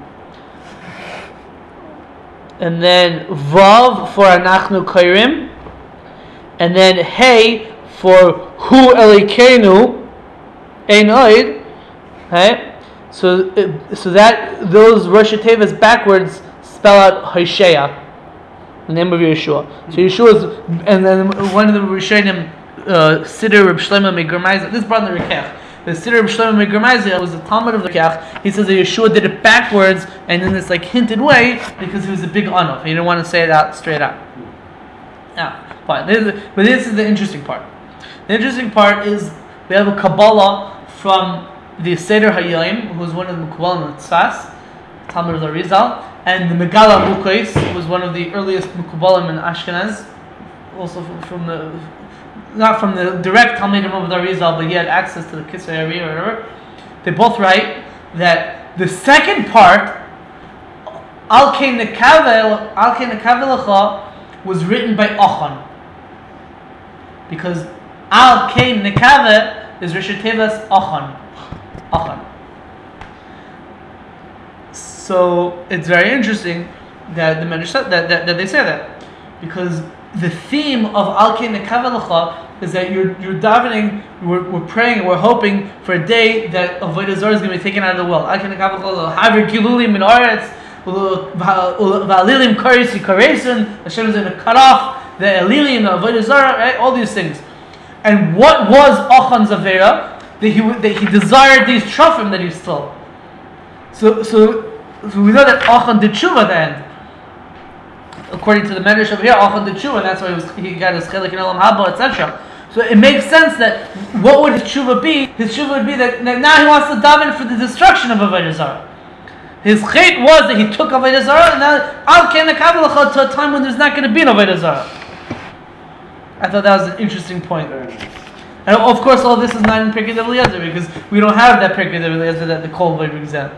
and then Vav for Anachnu Kairim, and then Hey for Hu Elikenu Ein Oid. Okay, so uh, so that those Rosh Tevas backwards spell out Hoshea, the name of Yeshua. So Yeshua is, and then one of the Rishonim, uh, Siddur Reb Shlomo Megermaiza. This brought the Rekech. The Siddur Reb Shlomo Megermaiza was the Talmud of the Rekech. He says that Yeshua did it backwards and in this like hinted way because he was a big anof. He didn't want to say it out straight out. Yeah, fine. But this is the interesting part. The interesting part is we have a Kabbalah from the Seder Hayyim, who was one of the of Tzfas, Talmud of the Rizal, and the Megaleh Amukos was one of the earliest Mekubalim in Ashkenaz, also from the not from the direct Talmud of the Rizal, but he had access to the Kisra or whatever. They both write that the second part, Al Kein Nekavelecha, was written by Ochan. Because Al Kein Nekave is Rishon Tevas Ochan. Ochan. So it's very interesting that the Medrash that, that, that they say that. Because the theme of Al Kein Nekavelecha is that you're, you're davening, we're, we're praying, we're hoping for a day that Avodah Zarah is going to be taken out of the world. Al Kein Nekavelecha, Haver Gilulim in Oretz, Va'alilim Karisi Karesun, Hashem is going to cut off the Elilim, the Avodah Zarah, right? All these things. And what was Achan's Avera? That he, that he desired these trufim that he stole. So, so, so we know that Achan did tshuva at the end. According to the Medrash over here, Achan did tshuva, and that's why he, was, he got his chelik in Elam Haba, etc. So it makes sense that what would his tshuva be? His tshuva would be that, that now he wants to daven for the destruction of Avodah Zarah. His chait was that he took Avodah Zarah, and now Al Ken Kabbalah to a time when there's not going to be an Avodah Zarah. I thought that was an interesting point. And of course, all this is not in Pirkei Eliezer because we don't have that Pirkei Eliezer that the Kol brings out.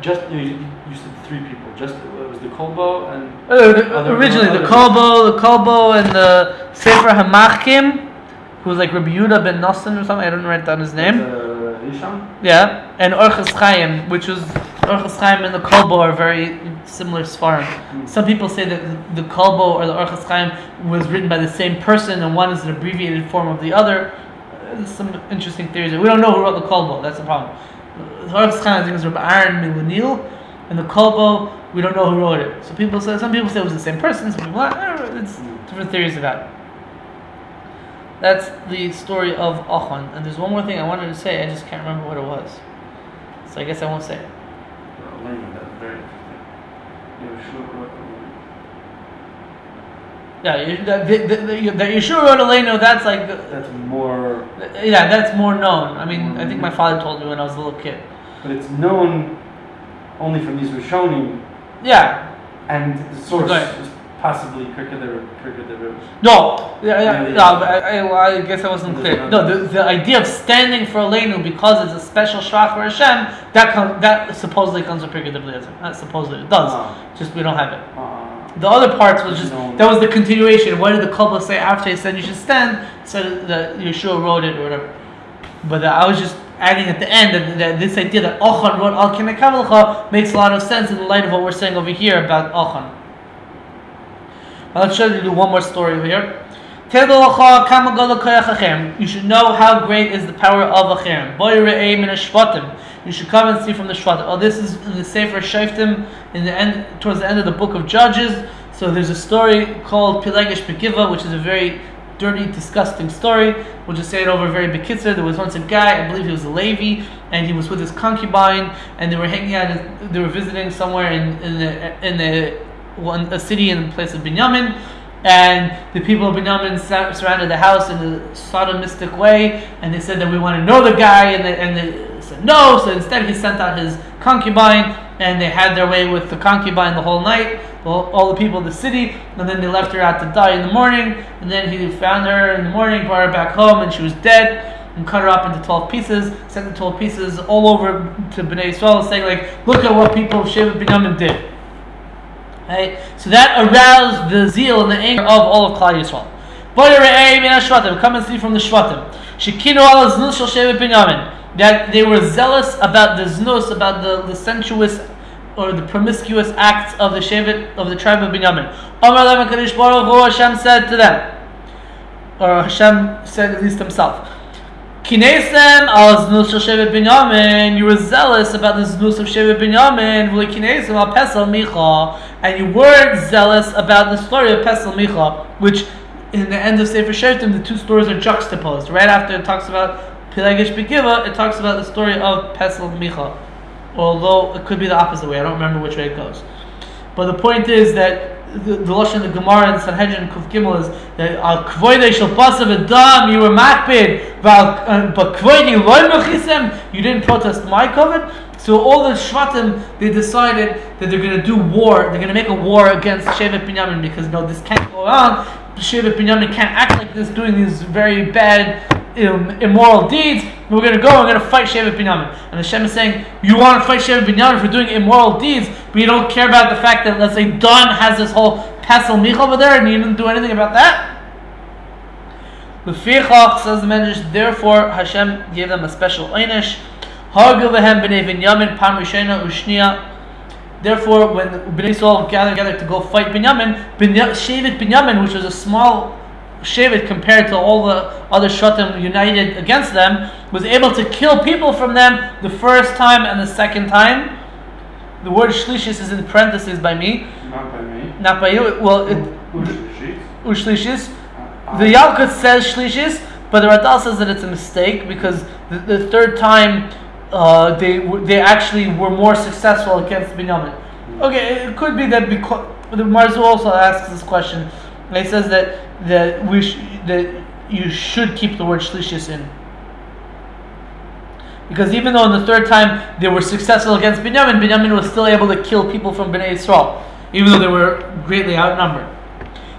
Just you, you you said three people. Just the Kolbo and Uh, originally, the Kolbo, the Kolbo, and the Sefer Hamachkim, who was like Rabbi Yehuda ben Nosson or something. I don't write down his name. Uh, Hisham. Yeah, and Orchas Chaim, which was Orchas Chaim and the Kolbo are very similar svarim. Mm. Some people say that the Kolbo or the Orchas Chaim was written by the same person, and one is an abbreviated form of the other. Uh, There's some interesting theories. We don't know who wrote the Kolbo. That's the problem. The Orchas Chaim, I think, is Rabbi Aaron Milanil, and the Kolbo, we don't know who wrote it. So people say some people say it was the same person. Some people, don't it's different theories about it. That's the story of Achan. And there's one more thing I wanted to say, I just can't remember what it was. So I guess I won't say it. That's very interesting. Yeshua wrote Yeah, that, the, the, the, that Yeshua wrote Eleno, that's like, That's more, yeah, that's more known. I mean, I think my mm. father told me when I was a little kid. but it's known only from these Rishonim, Yeah. and the source Right. is possibly the Kirka the Rosh. No, yeah, yeah, no, I, I, I guess I wasn't clear. No, the, the idea of standing for Elenu because it's a special shach for Hashem, that com- that supposedly comes from Pirkei Eliezer. Not supposedly, it does. Ah. Just we don't have it. Uh, The other parts was just No. that was the continuation. What did the Kabbalah say after he said you should stand? Said that Yeshua wrote it or whatever. But uh, I was just adding at the end that, this idea that Achan wrote Al Kinekavlecha makes a lot of sense in the light of what we're saying over here about Achan. I'll show you one more story over here. You should know how great is the power of hashvatim. You should come and see from the Shvatim. Oh, this is in the Sefer Shoftim in the end, towards the end of the book of Judges. So there's a story called Pilegesh Begiva, which is a very dirty, disgusting story. We'll just say it over very bekitzer. There was once a guy, I believe he was a Levi, and he was with his concubine, and they were hanging out. They were visiting somewhere in in the in the one a city in the place of Binyamin, and the people of Binyamin surrounded the house in a sodomistic way, and they said that we want to know the guy, and they, and they said no. So instead, he sent out his concubine, and they had their way with the concubine the whole night, all, the people of the city, and then they left her out to die in the morning, and then he found her in the morning, brought her back home, and she was dead, and cut her up into 12 pieces, sent the 12 pieces all over to Bnei Yisrael, saying like, look at what people of Shevet Binyamin did. Right? So that aroused the zeal and the anger of all of Klal Yisrael. Come and see from the Shvatim. That they were zealous about the znus, about the, the sensuous or the promiscuous acts of the Shevet of the tribe of Binyamin. Amar Kadosh Baruch Hu Hashem said to them, or Hashem said at least himself. Kinesem al znus shel Shevet Binyamin. You were zealous about the znus of Shevet Binyamin. V'le kinesem al pesel micha. And you weren't zealous about the story of pesel micha, which in the end of Sefer Shoftim, the two stories are juxtaposed. Right after it talks about Pilegish Begiva, it talks about the story of Pesel Micha. Although it could be the opposite way, I don't remember which way it goes. But the point is that the, Lashon the Gemara and Sanhedrin Kuf Gimel is that al kvoide shel pasav adam you were makbid, uh, but kvoide loy mechisem you didn't protest my covet. So all the Shvatim they decided that they're going to do war. They're going to make a war against Shevet Binyamin because no, this can't go on. Shevet Binyamin can't act like this, doing these very bad immoral deeds. We're going to go, we're going to fight Shevet Binyamin. And Hashem is saying, you want to fight Shevet Binyamin for doing immoral deeds, but you don't care about the fact that, let's say, Don has this whole pesel mich over there, and you didn't do anything about that? The Fichach says the Medrash, therefore Hashem gave them a special einish. Therefore, when Bnei Yisrael gathered together to go fight Binyamin, Shevet Binyamin, which was a small Shevet compared to all the other Shatim united against them, was able to kill people from them the first time and the second time. The word Shlishis is in parentheses by me. Not by me. Not by you. Well, it, Ushlishis. Uh, the Yalkut says Shlishis, but the Radal says that it's a mistake because the, the third time uh, they they actually were more successful against Binyamin. Okay, it could be that because the Maharzu also asks this question. And he says that that we sh- that you should keep the word shlishis in. Because even though in the third time they were successful against Binyamin, Binyamin was still able to kill people from Bnei Israel, even though they were greatly outnumbered.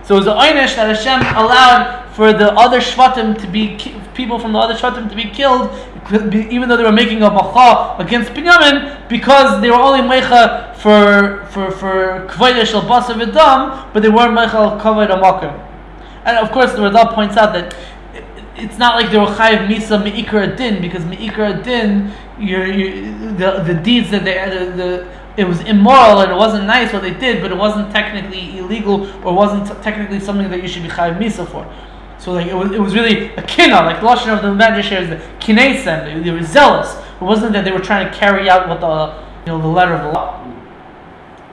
So it was an einish that Hashem allowed for the other shvatim to be people from the other shvatim to be killed, even though they were making a macha against Binyamin, because they were only mecha for for for al basav but they weren't mecha al amakim. And of course, the Radal points out that it's not like they were chayiv misa meikar din because meikar din, you the the deeds that they the, the it was immoral and it wasn't nice what they did, but it wasn't technically illegal or wasn't technically something that you should be chayiv misa for. So like it was, it was really a kina, like the lashon of the Medrash is the kinesem. They, they were zealous. It wasn't that they were trying to carry out what the you know the letter of the law.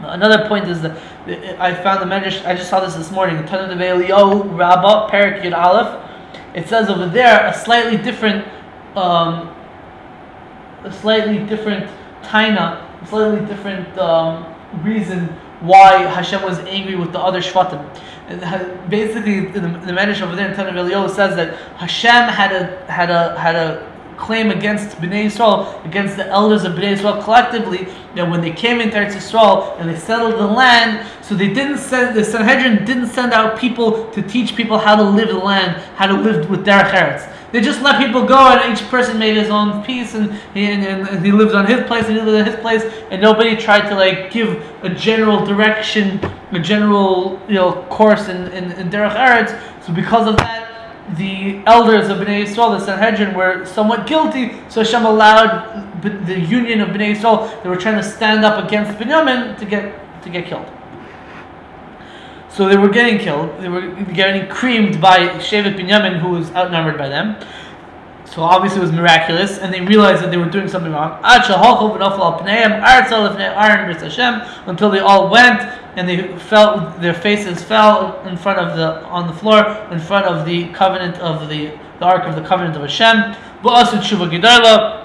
Another point is that I found the Medrash. I just saw this this morning. The Tanna D'vei Eliyahu Rabbah Perik Yud Aleph. It says over there a slightly different, um, a slightly different taina, a slightly different um, reason why Hashem was angry with the other shvatim. Basically, the, the Medrash over there in Tanakh says that Hashem had a had a had a claim against Bnei Yisrael, against the elders of Bnei Yisrael collectively, that when they came into Eretz Yisrael and they settled the land, so they didn't send, the Sanhedrin didn't send out people to teach people how to live the land, how to live with Derech Eretz. They just let people go, and each person made his own piece, and he, and, and he lived on his place, and he lived on his place, and nobody tried to like give a general direction, a general you know course in in, in Derech Eretz. So because of that, the elders of Bnei Yisrael, the Sanhedrin, were somewhat guilty, so Hashem allowed the union of Bnei Yisrael. They were trying to stand up against Binyamin to get to get killed. So they were getting killed. They were getting creamed by Shevet Binyamin, who was outnumbered by them. So obviously it was miraculous, and they realized that they were doing something wrong. Until they all went and they fell, their faces fell in front of the on the floor in front of the covenant of the the ark of the covenant of Hashem.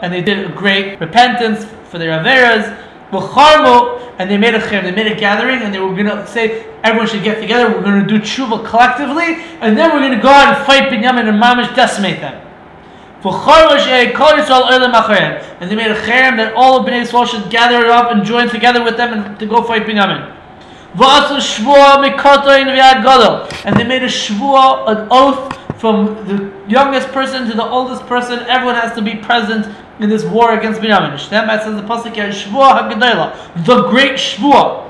And they did a great repentance for their averas. And they made a they made a gathering, and they were going to say everyone should get together. We're going to do tshuva collectively, and then we're going to go out and fight Binyamin and Mamish, decimate them. And they made a cherem that all of Bnei Yisrael should gather up and join together with them and to go fight Binyamin. And they made a Shvua, an oath from the youngest person to the oldest person. Everyone has to be present in this war against Binyamin. Shneim says the pasuk here, Shvua the great Shvua.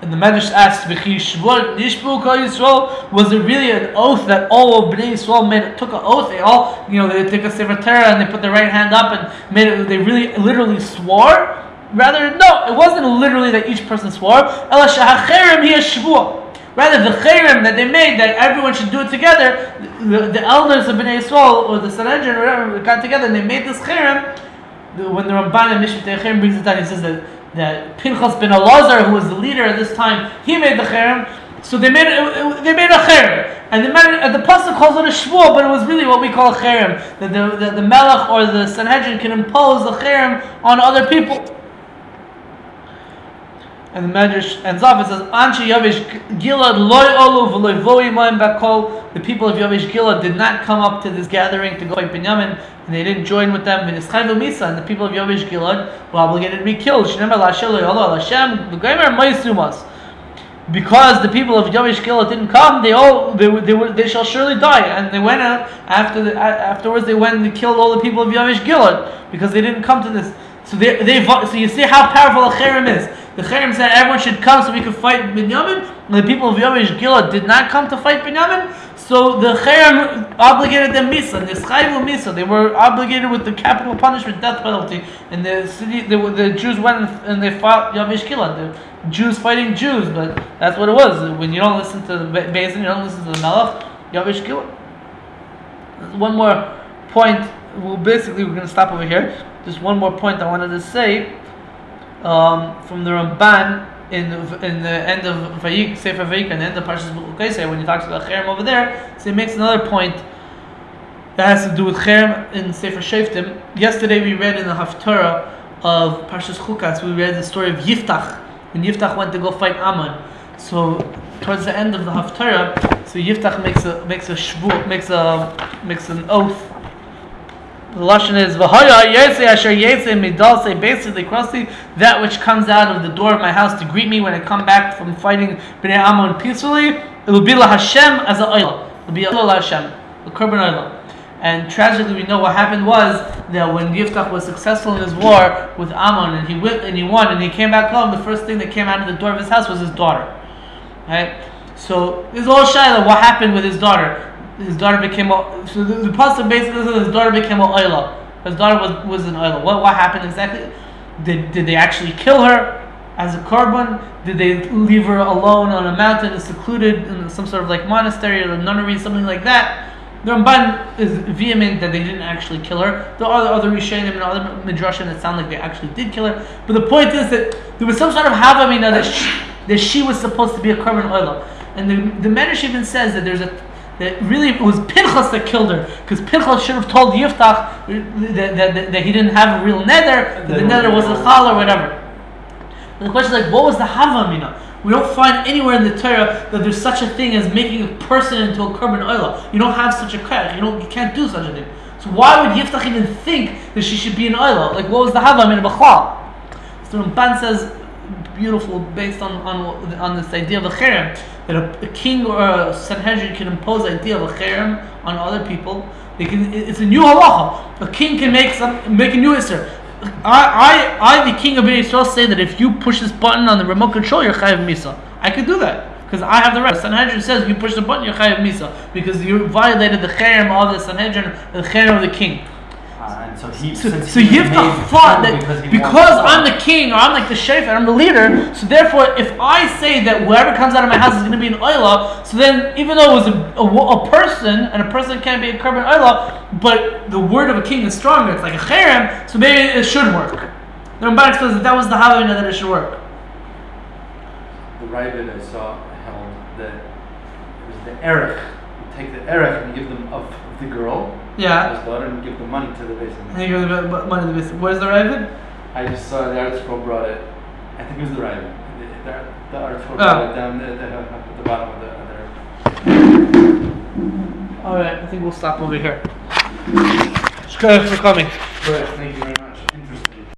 And the Medrash asks. Was it really an oath that all of Bnei Yisrael made? Took an oath. They all, you know, they took a sefer Torah and they put their right hand up and made it. They really, literally swore. Rather, no, it wasn't literally that each person swore. Rather, the chayrim that they made that everyone should do it together. The, the elders of Bnei Yisrael or the Sanhedrin or whatever got together and they made this chayrim. When the Ramban and Mishpat brings it down, he says that that Pinchas ben Elazar, who was the leader at this time, he made the cherem. So they made they made a cherem, and the and the pasuk calls it a shvur, but it was really what we call a cherem. That the, the the melech or the sanhedrin can impose a cherem on other people. And the Medrash ends off. It says, "Anshi Yavish Gilad loy olu v'loy voi moim bakol." The people of Yavish Gilad did not come up to this gathering to go fight Binyamin, and they didn't join with them. V'nischayvu misa, and the people of Yavish Gilad were obligated to be killed. Because the people of Yavish Gilad didn't come, they all they, they, they shall surely die. And they went out after the, afterwards. They went and killed all the people of Yavish Gilad because they didn't come to this. So they, they so you see how powerful a cherem is. The cherem said everyone should come so we could fight Binyamin. And the people of Yavish Gilad did not come to fight Binyamin. So the cherem obligated them misa, nischayvu misa. They were obligated with the capital punishment, death penalty. And the city, the, the Jews went and they fought Yavish. The Jews fighting Jews, but that's what it was. When you don't listen to the Beis Din, you don't listen to the Melech, Yavish Gilad. One more point. Well, basically, we're going to stop over here. Just one more point I wanted to say um, from the Ramban in in the end of Vayik, Sefer Vayik, and the end of Parshas Bechukosai, when he talks about Cherem over there, so he makes another point that has to do with Cherem in Sefer Shoftim. Yesterday we read in the Haftarah of Parshas Chukas, we read the story of Yiftach, when Yiftach went to go fight Ammon. So towards the end of the Haftarah, so Yiftach makes a makes a shvu, makes a makes an oath the lashon is v'haya yetze asher yetze midal say basically crossly that which comes out of the door of my house to greet me when I come back from fighting bnei Ammon peacefully. It will be la Hashem as a oil. It will be la Hashem, a korban oil. And tragically, we know what happened was that when Yiftach was successful in his war with Ammon and he went and he won and he came back home, the first thing that came out of the door of his house was his daughter. Right? So this is all Shiloh. What happened with his daughter? His daughter became a so the, the pasuk basically says his daughter became a oila. His daughter was was an oila. What what happened exactly? Did did they actually kill her as a korban? Did they leave her alone on a mountain, secluded in some sort of like monastery or nunnery, something like that? The Ramban is vehement that they didn't actually kill her. There are other Rishonim and other Midrashim that sound like they actually did kill her. But the point is that there was some sort of Havamina that she, that she was supposed to be a korban oila. And the, the Medrash even says that there's a that really it was Pinchas that killed her because Pinchas should have told Yiftach that, that, that, that, he didn't have a real nether, that the nether was a chal or whatever. And the question is like, what was the Havamina? We don't find anywhere in the Torah that there's such a thing as making a person into a korban oila. You don't have such a krach. You don't. You can't do such a thing. So why would Yiftach even think that she should be an oila? Like what was the Havamina b'chlal? So Ramban says beautiful based on, on, on this idea of a cherem that a, a, king or a sanhedrin can impose the idea of a cherem on other people. They can, it's a new halacha. A king can make some make a new isser. I, I, I, the king of Israel, say that if you push this button on the remote control, you're chayav misa. I could do that because I have the right. Sanhedrin says you push the button, you're chayav misa because you violated the cherem of the Sanhedrin, the cherem of the king. Uh, so he, so, so you have to thought that because, because I'm the king or I'm like the sheikh and I'm the leader, so therefore if I say that whatever comes out of my house is going to be an oila, so then even though it was a, a, a, person and a person can't be a korban oila, but the word of a king is stronger, it's like a cherem, so maybe it should work. The Ramban says that that was the havamina that it should work. The Ravid I saw held that it was the erech. You take the erech and give them of the girl yeah. his daughter and give the money to the basin. And you give the money to the basin. Where's the Ravid? I just saw the article brought it. I think it was the Ravid. The, the, the oh. brought it down at the, the, the, bottom of the other. Alright, I think we'll stop over here. Shkoyach for coming.